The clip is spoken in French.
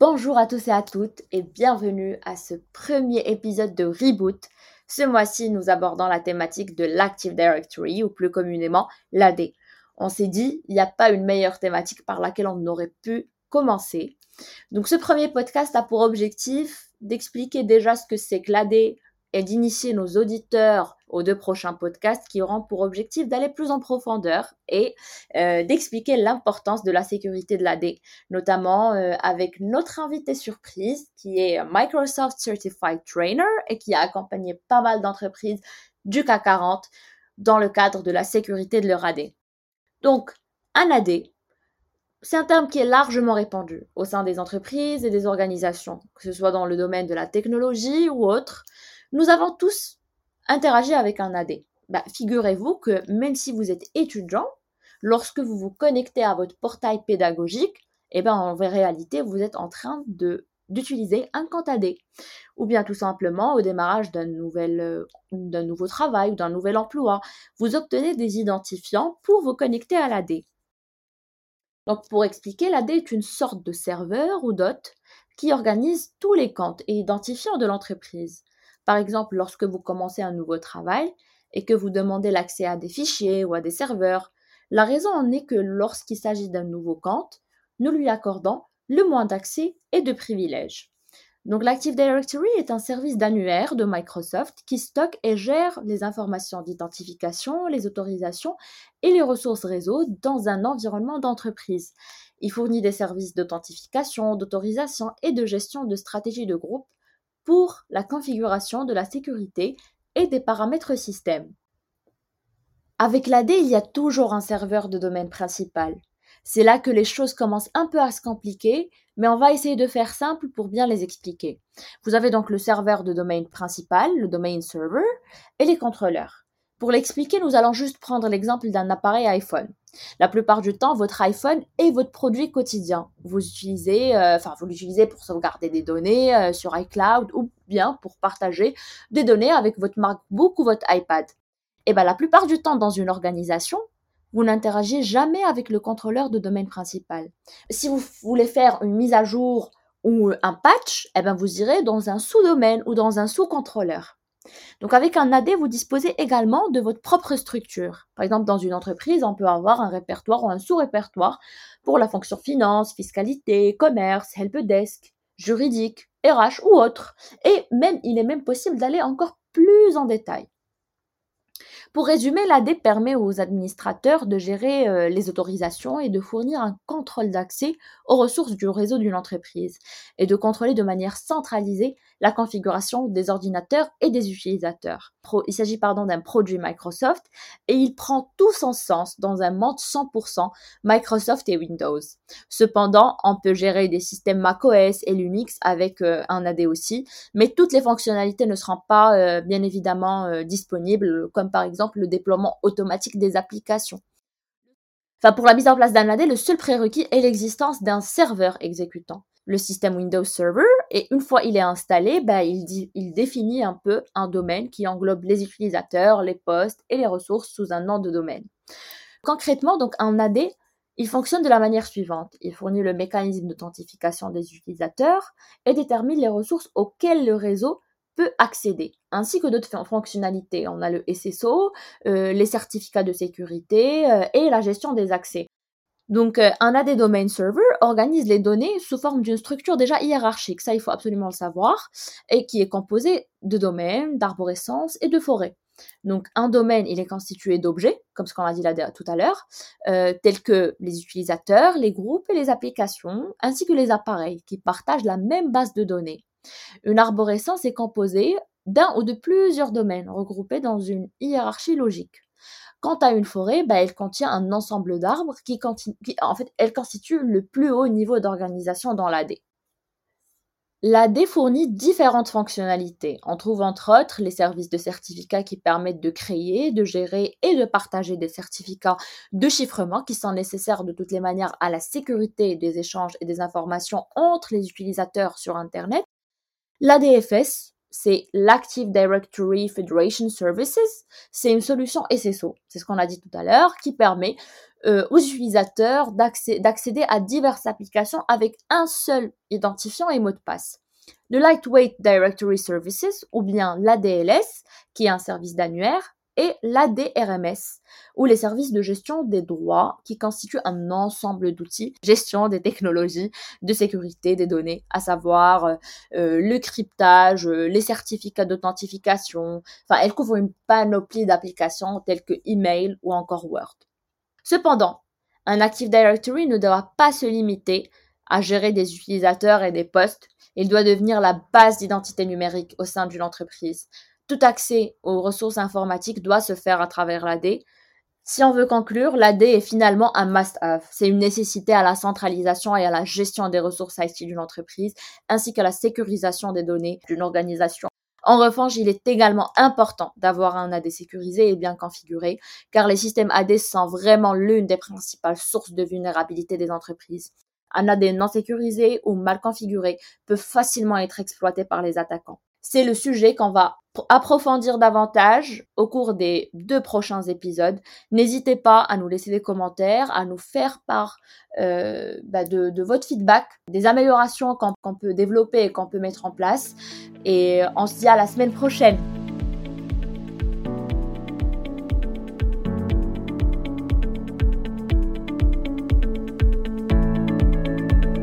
Bonjour à tous et à toutes et bienvenue à ce premier épisode de Reboot. Ce mois-ci, nous abordons la thématique de l'Active Directory ou plus communément l'AD. On s'est dit, il n'y a pas une meilleure thématique par laquelle on aurait pu commencer. Donc ce premier podcast a pour objectif d'expliquer déjà ce que c'est que l'AD, et d'initier nos auditeurs aux deux prochains podcasts qui auront pour objectif d'aller plus en profondeur et euh, d'expliquer l'importance de la sécurité de l'AD, notamment euh, avec notre invité surprise qui est Microsoft Certified Trainer et qui a accompagné pas mal d'entreprises du CAC 40 dans le cadre de la sécurité de leur AD. Donc, un AD, c'est un terme qui est largement répandu au sein des entreprises et des organisations, que ce soit dans le domaine de la technologie ou autre. Nous avons tous interagi avec un AD. Bah, figurez-vous que même si vous êtes étudiant, lorsque vous vous connectez à votre portail pédagogique, eh ben, en réalité, vous êtes en train d'utiliser un compte AD. Ou bien tout simplement au démarrage d'un nouvel, euh, d'un nouveau travail ou d'un nouvel emploi, vous obtenez des identifiants pour vous connecter à l'AD. Donc pour expliquer, l'AD est une sorte de serveur ou d'hôte qui organise tous les comptes et identifiants de l'entreprise. Par exemple, lorsque vous commencez un nouveau travail et que vous demandez l'accès à des fichiers ou à des serveurs, la raison en est que lorsqu'il s'agit d'un nouveau compte, nous lui accordons le moins d'accès et de privilèges. Donc l'Active Directory est un service d'annuaire de Microsoft qui stocke et gère les informations d'identification, les autorisations et les ressources réseau dans un environnement d'entreprise. Il fournit des services d'authentification, d'autorisation et de gestion de stratégies de groupe pour la configuration de la sécurité et des paramètres système. Avec l'AD, il y a toujours un serveur de domaine principal. C'est là que les choses commencent un peu à se compliquer, mais on va essayer de faire simple pour bien les expliquer. Vous avez donc le serveur de domaine principal, le domain server, et les contrôleurs. Pour l'expliquer, nous allons juste prendre l'exemple d'un appareil iPhone. La plupart du temps, votre iPhone est votre produit quotidien. Vous utilisez, euh, enfin, vous l'utilisez pour sauvegarder des données euh, sur iCloud ou bien pour partager des données avec votre MacBook ou votre iPad. Et eh bien, la plupart du temps, dans une organisation, vous n'interagissez jamais avec le contrôleur de domaine principal. Si vous voulez faire une mise à jour ou un patch, eh ben, vous irez dans un sous-domaine ou dans un sous-contrôleur. Donc avec un AD, vous disposez également de votre propre structure. Par exemple, dans une entreprise, on peut avoir un répertoire ou un sous-répertoire pour la fonction finance, fiscalité, commerce, helpdesk, juridique, RH ou autre. Et même, il est même possible d'aller encore plus en détail. Pour résumer, l'AD permet aux administrateurs de gérer euh, les autorisations et de fournir un contrôle d'accès aux ressources du réseau d'une entreprise et de contrôler de manière centralisée la configuration des ordinateurs et des utilisateurs. il s'agit d'un produit Microsoft et il prend tout son sens dans un monde 100% Microsoft et Windows. Cependant, on peut gérer des systèmes macOS et Linux avec euh, un AD aussi, mais toutes les fonctionnalités ne seront pas euh, bien évidemment disponibles, comme par exemple le déploiement automatique des applications. Pour la mise en place d'un AD, le seul prérequis est l'existence d'un serveur exécutant. Le système Windows Server, et une fois il est installé, bah, il, il définit un peu un domaine qui englobe les utilisateurs, les postes et les ressources sous un nom de domaine. Concrètement, donc un AD, il fonctionne de la manière suivante. Il fournit le mécanisme d'authentification des utilisateurs et détermine les ressources auxquelles le réseau peut accéder, ainsi que d'autres fonctionnalités. On a le SSO, euh, les certificats de sécurité euh, et la gestion des accès. Donc, euh, un AD Domain Server organise les données sous forme d'une structure déjà hiérarchique, ça il faut absolument le savoir, et qui est composée de domaines, d'arborescences et de forêts. Donc, un domaine, il est constitué d'objets, comme ce qu'on a dit là tout à l'heure, tels que les utilisateurs, les groupes et les applications, ainsi que les appareils qui partagent la même base de données. Une arborescence est composée d'un ou de plusieurs domaines regroupés dans une hiérarchie logique. Quant à une forêt, bah, elle contient un ensemble d'arbres qui, elle constitue le plus haut niveau d'organisation dans l'AD. L'AD fournit différentes fonctionnalités. On trouve entre autres les services de certificats qui permettent de créer, de gérer et de partager des certificats de chiffrement qui sont nécessaires de toutes les manières à la sécurité des échanges et des informations entre les utilisateurs sur Internet, L'ADFS, c'est l'Active Directory Federation Services. C'est une solution SSO, c'est ce qu'on a dit tout à l'heure, qui permet euh, aux utilisateurs d'accéder à diverses applications avec un seul identifiant et mot de passe. Le Lightweight Directory Services, ou bien l'ADLS, qui est un service d'annuaire, et l'ADRMS, ou les services de gestion des droits, qui constituent un ensemble d'outils, gestion des technologies de sécurité des données, à savoir euh, euh, le cryptage, euh, les certificats d'authentification, enfin, elle couvre une panoplie d'applications telles que email ou encore Word. Cependant, un Active Directory ne doit pas se limiter à gérer des utilisateurs et des postes, il doit devenir la base d'identité numérique au sein d'une entreprise, tout accès aux ressources informatiques doit se faire à travers l'AD. Si on veut conclure, l'AD est finalement un must-have. C'est une nécessité à la centralisation et à la gestion des ressources IT d'une entreprise, ainsi qu'à la sécurisation des données d'une organisation. En revanche, il est également important d'avoir un AD sécurisé et bien configuré, car les systèmes AD sont vraiment l'une des principales sources de vulnérabilité des entreprises. Un AD non sécurisé ou mal configuré peut facilement être exploité par les attaquants. C'est le sujet qu'on va approfondir davantage au cours des deux prochains épisodes. N'hésitez pas à nous laisser des commentaires, à nous faire part euh, bah, de, votre feedback, des améliorations qu'on peut développer et qu'on peut mettre en place. Et on se dit à la semaine prochaine.